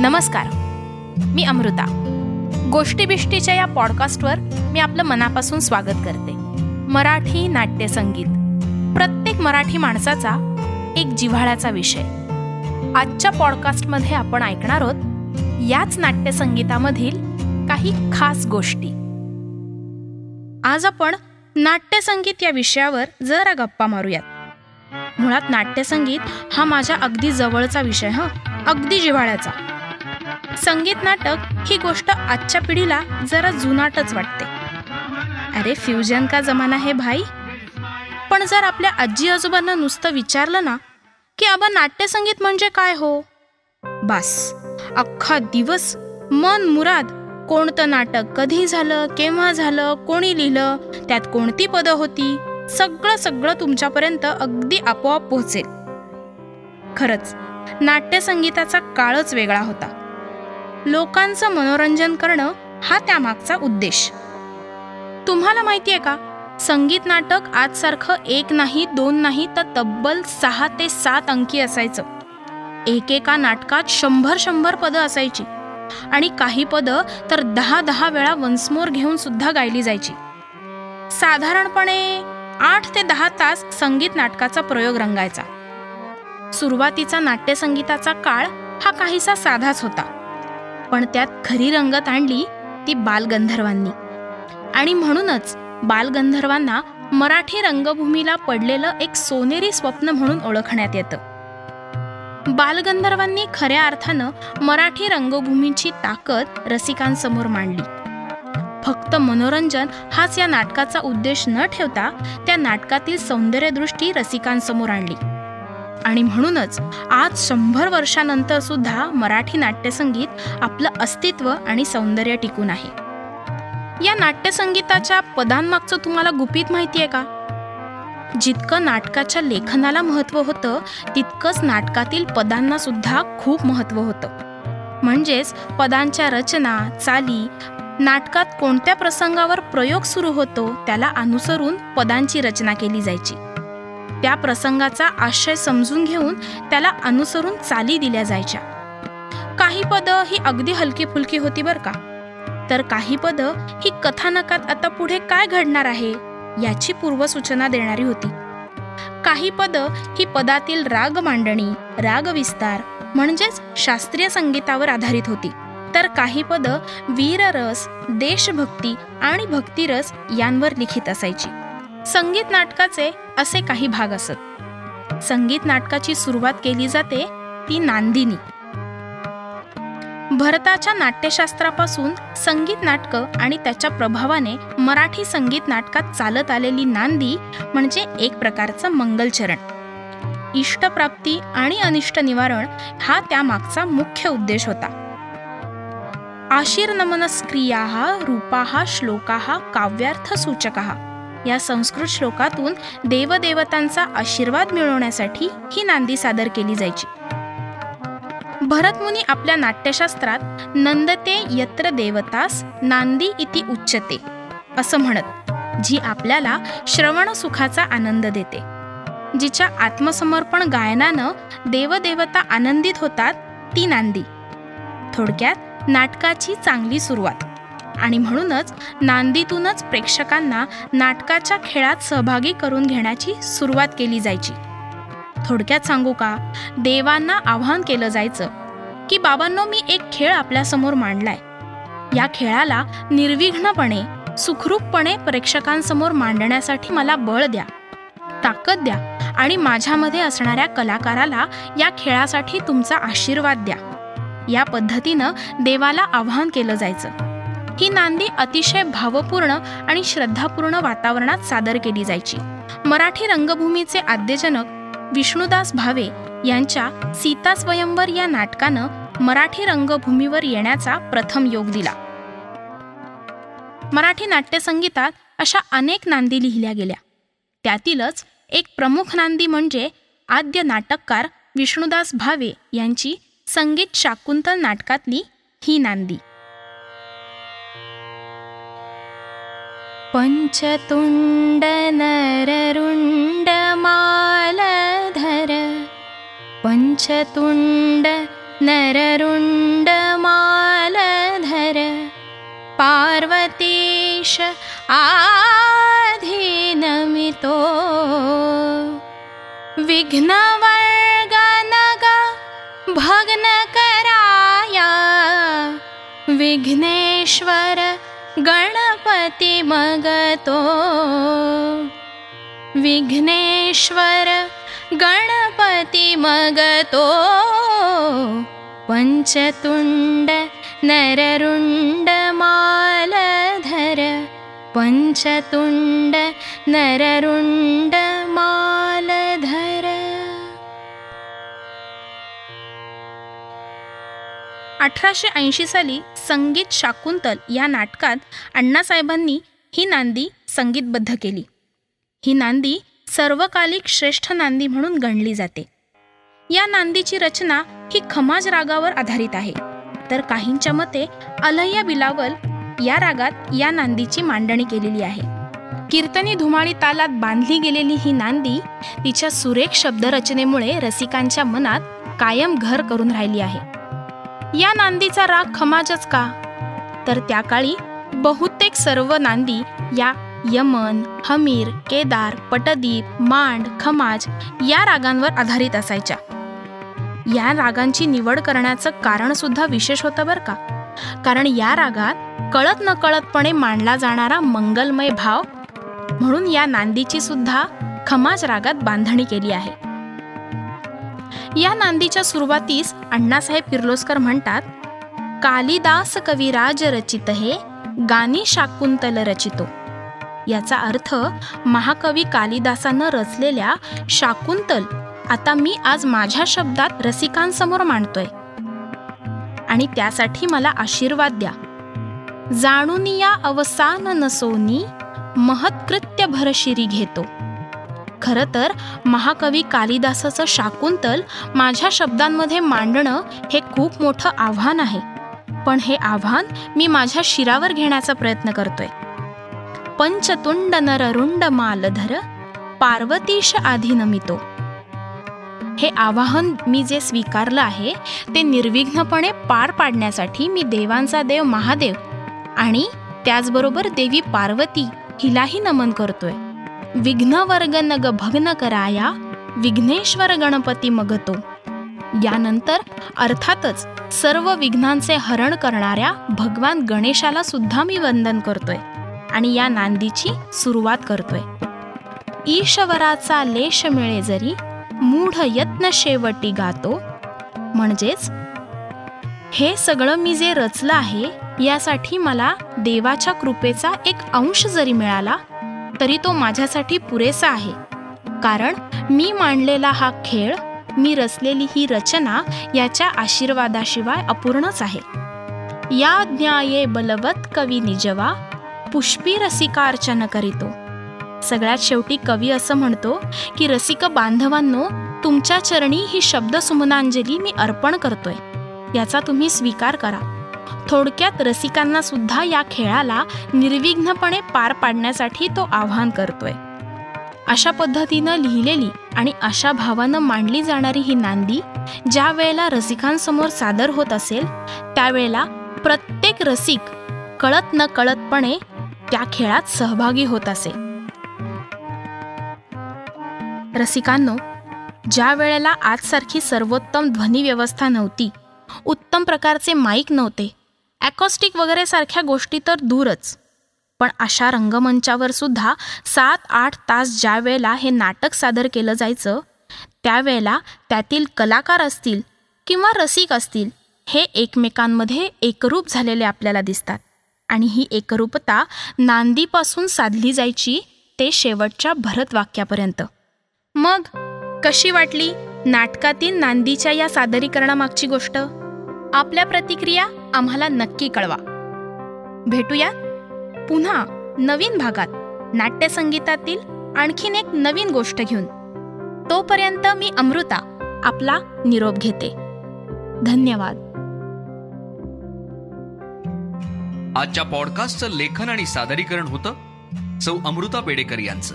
नमस्कार. मी अमृता. गोष्टी बिष्टीच्या या पॉडकास्टवर मी आपलं मनापासून स्वागत करते. मराठी नाट्यसंगीत प्रत्येक मराठी माणसाचा एक जिव्हाळ्याचा विषय. आजच्या पॉडकास्टमध्ये आपण ऐकणार आहोत याच नाट्यसंगीतामधील काही खास गोष्टी. आज आपण नाट्यसंगीत या विषयावर जरा गप्पा मारूयात. मुळात नाट्यसंगीत हा माझ्या अगदी जवळचा विषय हा. अगदी जिव्हाळ्याचा. संगीत नाटक ही गोष्ट आजच्या पिढीला जरा जुनाटच वाटते. अरे फ्युजन का जमाना हे भाई? पण जर आपल्या आजी आजोबांना नुसतं विचारलं ना की आबा नाट्यसंगीत म्हणजे काय हो? बास अख्खा दिवस मन मुराद कोणतं नाटक कधी झालं केव्हा झालं कोणी लिहिलं त्यात कोणती पदं होती सगळं सगळं तुमच्यापर्यंत अगदी आपोआप पोहोचेल. खरंच नाट्यसंगीताचा काळच वेगळा होता. लोकांचं मनोरंजन करणं हा त्यामागचा उद्देश. तुम्हाला माहिती आहे का? संगीत नाटक आजसारखं एक नाही दोन नाही तर तब्बल सहा ते सात अंकी असायचं. एकेका नाटकात शंभर शंभर पदं असायची. आणि काही पदं तर दहा दहा वेळा वन्समोर घेऊन सुद्धा गायली जायची. साधारणपणे आठ ते दहा तास संगीत नाटकाचा प्रयोग रंगायचा. सुरुवातीचा नाट्यसंगीताचा काळ हा काहीसा साधाच होता. पण त्यात खरी रंगत आणली ती बालगंधर्वांनी. आणि म्हणूनच बालगंधर्वांना मराठी रंगभूमीला पडलेलं एक सोनेरी स्वप्न म्हणून ओळखण्यात येतं. बालगंधर्वांनी खऱ्या अर्थानं मराठी रंगभूमीची ताकद रसिकांसमोर मांडली. फक्त मनोरंजन हाच या नाटकाचा उद्देश न ठेवता त्या नाटकातील सौंदर्यदृष्टी रसिकांसमोर आणली. आणि म्हणूनच आज शंभर वर्षानंतर सुद्धा मराठी नाट्यसंगीत आपलं अस्तित्व आणि सौंदर्य टिकून आहे. या नाट्यसंगीताच्या पदांमागचं तुम्हाला गुपित माहिती आहे का? जितकं नाटकाच्या लेखनाला महत्त्व होतं तितकंच नाटकातील पदांना सुद्धा खूप महत्त्व होतं. म्हणजेच पदांच्या रचना चाली नाटकात कोणत्या प्रसंगावर प्रयोग सुरू होतो त्याला अनुसरून पदांची रचना केली जायची. त्या प्रसंगाचा आशय समजून घेऊन त्याला अनुसरून चाली दिल्या जायच्या. काही पदं ही अगदी हलकी फुलकी होती बरं का? तर काही पदं ही कथानकात आता पुढे काय घडणार आहे याची पूर्वसूचना देणारी होती. काही पदं ही पदातील राग मांडणी राग विस्तार म्हणजेच शास्त्रीय संगीतावर आधारित होती. तर काही पदं वीररस देशभक्ती आणि भक्तिरस यांवर लिखित असायची. संगीत नाटकाचे असे काही भाग असत. संगीत नाटकाची सुरुवात केली जाते ती नांदिनी. भरताच्या नाट्यशास्त्रापासून संगीत नाटकं आणि त्याच्या प्रभावाने मराठी संगीत नाटकात चालत आलेली नांदी म्हणजे एक प्रकारचं मंगलचरण. इष्टप्राप्ती आणि अनिष्ट निवारण हा त्यामागचा मुख्य उद्देश होता. आशीर्नमनस्क्रिया रूपा श्लोका काव्यार्थ सूचका या संस्कृत श्लोकातून देवदेवतांचा आशीर्वाद मिळवण्यासाठी ही नांदी सादर केली जायची. भरतमुनी आपल्या नाट्यशास्त्रात नंदते यत्र देवतास नांदी इति उच्चते असं म्हणत जी आपल्याला श्रवण सुखाचा आनंद देते. जिच्या आत्मसमर्पण गायनानं देवदेवता आनंदित होतात ती नांदी. थोडक्यात नाटकाची चांगली सुरुवात. आणि म्हणूनच नांदीतूनच प्रेक्षकांना नाटकाच्या खेळात सहभागी करून घेण्याची सुरुवात केली जायची. थोडक्यात सांगू का? देवांना आव्हान केलं जायचं की बाबांनो मी एक खेळ आपल्यासमोर मांडलाय. या खेळाला निर्विघ्नपणे सुखरूपपणे प्रेक्षकांसमोर मांडण्यासाठी मला बळ द्या ताकद द्या आणि माझ्यामध्ये असणाऱ्या कलाकाराला या खेळासाठी तुमचा आशीर्वाद द्या. या पद्धतीनं देवाला आव्हान केलं जायचं. ही नांदी अतिशय भावपूर्ण आणि श्रद्धापूर्ण वातावरणात सादर केली जायची. मराठी रंगभूमीचे आद्यजनक विष्णुदास भावे यांच्या सीता स्वयंवर या नाटकानं मराठी रंगभूमीवर येण्याचा प्रथम योग दिला. मराठी नाट्यसंगीतात अशा अनेक नांदी लिहिल्या गेल्या. त्यातीलच एक प्रमुख नांदी म्हणजे आद्य नाटककार विष्णुदास भावे यांची संगीत शाकुंतल नाटकातली ही नांदी. पञ्चतुण्ड नररुण्ड पञ्चतुण्ड नररुण्डमालधर पार्वतीश आधीनमितो। विघ्नवर्गनग भग्नकराया। विघ्नेश्वर गणपती पतिमगतो विघ्नेश्वर गणपतिमगतो पञ्चतुण्ड नररुण्डमालधर पञ्चतुण्ड नररुण्ड अठराशे ऐंशी साली संगीत शाकुंतल या नाटकात अण्णासाहेबांनी ही नांदी संगीतबद्ध केली. ही नांदी सर्वकालिक श्रेष्ठ नांदी म्हणून गणली जाते. या नांदीची रचना ही खमाज रागावर आधारित आहे. तर काहींच्या मते अलह्या बिलावल या रागात या नांदीची मांडणी केलेली आहे. कीर्तनी धुमाळी तालात बांधली गेलेली ही नांदी तिच्या सुरेख शब्दरचनेमुळे रसिकांच्या मनात कायम घर करून राहिली आहे. या नांदीचा राग खमाजच का? तर त्या काळी बहुतेक सर्व नांदी या यमन हमीर केदार पटदीप मांड खमाज या रागांवर आधारित असायच्या. या रागांची निवड करण्याचं कारण सुद्धा विशेष होतं बरं का? कारण या रागात कळत नकळतपणे मांडला जाणारा मंगलमय भाव म्हणून या नांदीची सुद्धा खमाज रागात बांधणी केली आहे. या नांदीच्या सुरुवातीस अण्णासाहेब किर्लोस्कर म्हणतात कालिदास कविराज रचित हे गाणी शाकुंतल रचितो. याचा अर्थ महाकवी कालिदासानं रचलेल्या शाकुंतल आता मी आज माझ्या शब्दात रसिकांसमोर मांडतोय. आणि त्यासाठी मला आशीर्वाद द्या. जाणून या अवसान नसोनी महत्कृत्य भरशिरी घेतो. खरं तर महाकवी कालिदासाचं शाकुंतल माझ्या शब्दांमध्ये मांडणं हे खूप मोठं आव्हान आहे. पण हे आव्हान मी माझ्या शिरावर घेण्याचा प्रयत्न करतोय. पंचतुंड नररुंड मालधर पार्वतीश आधी नमितो हे आवाहन मी जे स्वीकारलं आहे ते निर्विघ्नपणे पार पाडण्यासाठी मी देवांचा देव महादेव आणि त्याचबरोबर देवी पार्वती हिलाही नमन करतोय. विघ्नवर्ग नग भग्न कराया विघ्नेश्वर गणपती मगतो. यानंतर अर्थातच सर्व विघ्नांचे हरण करणाऱ्या भगवान गणेशाला सुद्धा मी वंदन करतोय आणि या नांदीची सुरुवात करतोय. ईश्वराचा लेश मिळे जरी मूढ यत्न शेवटी गातो. म्हणजेच हे सगळं मी जे रचलं आहे यासाठी मला देवाच्या कृपेचा एक अंश जरी मिळाला तरी तो माझ्यासाठी पुरेसा आहे. कारण मी मांडलेला हा खेळ मी रचलेली ही रचना याच्या आशीर्वादाशिवाय अपूर्णच आहे. या ज्ञाये बलवत कवी निजवा पुष्पी रसिकार्चन करीतो. सगळ्यात शेवटी कवी असं म्हणतो की रसिक बांधवांनो तुमच्या चरणी ही शब्द सुमनांजली मी अर्पण करतोय. याचा तुम्ही स्वीकार करा. थोडक्यात रसिकांना सुद्धा या खेळाला निर्विघ्नपणे पार पाडण्यासाठी तो आव्हान करतोय. अशा पद्धतीनं लिहिलेली आणि अशा भावानं मांडली जाणारी ही नांदी ज्या वेळेला रसिकांसमोर सादर होत असेल त्यावेळेला प्रत्येक रसिक कळत न कळतपणे त्या खेळात सहभागी होत असे. रसिकांनो ज्या वेळेला आजसारखी सर्वोत्तम ध्वनी व्यवस्था नव्हती उत्तम प्रकारचे माईक नव्हते ॲकॉस्टिक वगैरे सारख्या गोष्टी तर दूरच. पण अशा रंगमंचावर सुद्धा सात आठ तास ज्या वेळेला हे नाटक सादर केलं जायचं त्यावेळेला त्यातील कलाकार असतील किंवा रसिक असतील हे एकमेकांमध्ये एकरूप झालेले आपल्याला दिसतात. आणि ही एकरूपता नांदीपासून साधली जायची ते शेवटच्या भरत वाक्यापर्यंत मग कशी वाटली नाटकातील नांदीच्या या सादरीकरणामागची गोष्ट? आपल्या प्रतिक्रिया? आम्हाला नक्की कळवा. भेटूया पुन्हा नवीन भागात. नाट्यसंगीतातील आणखीन एक नवीन गोष्ट घेऊन. तोपर्यंत मी अमृता आपला निरोप घेते. धन्यवाद. आजच्या पॉडकास्टचं लेखन आणि सादरीकरण होतं सौ अमृता बेडेकर यांचं.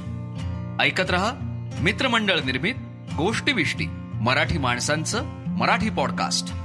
ऐकत रहा मित्रमंडळ निर्मित गोष्टी मराठी माणसांचं मराठी पॉडकास्ट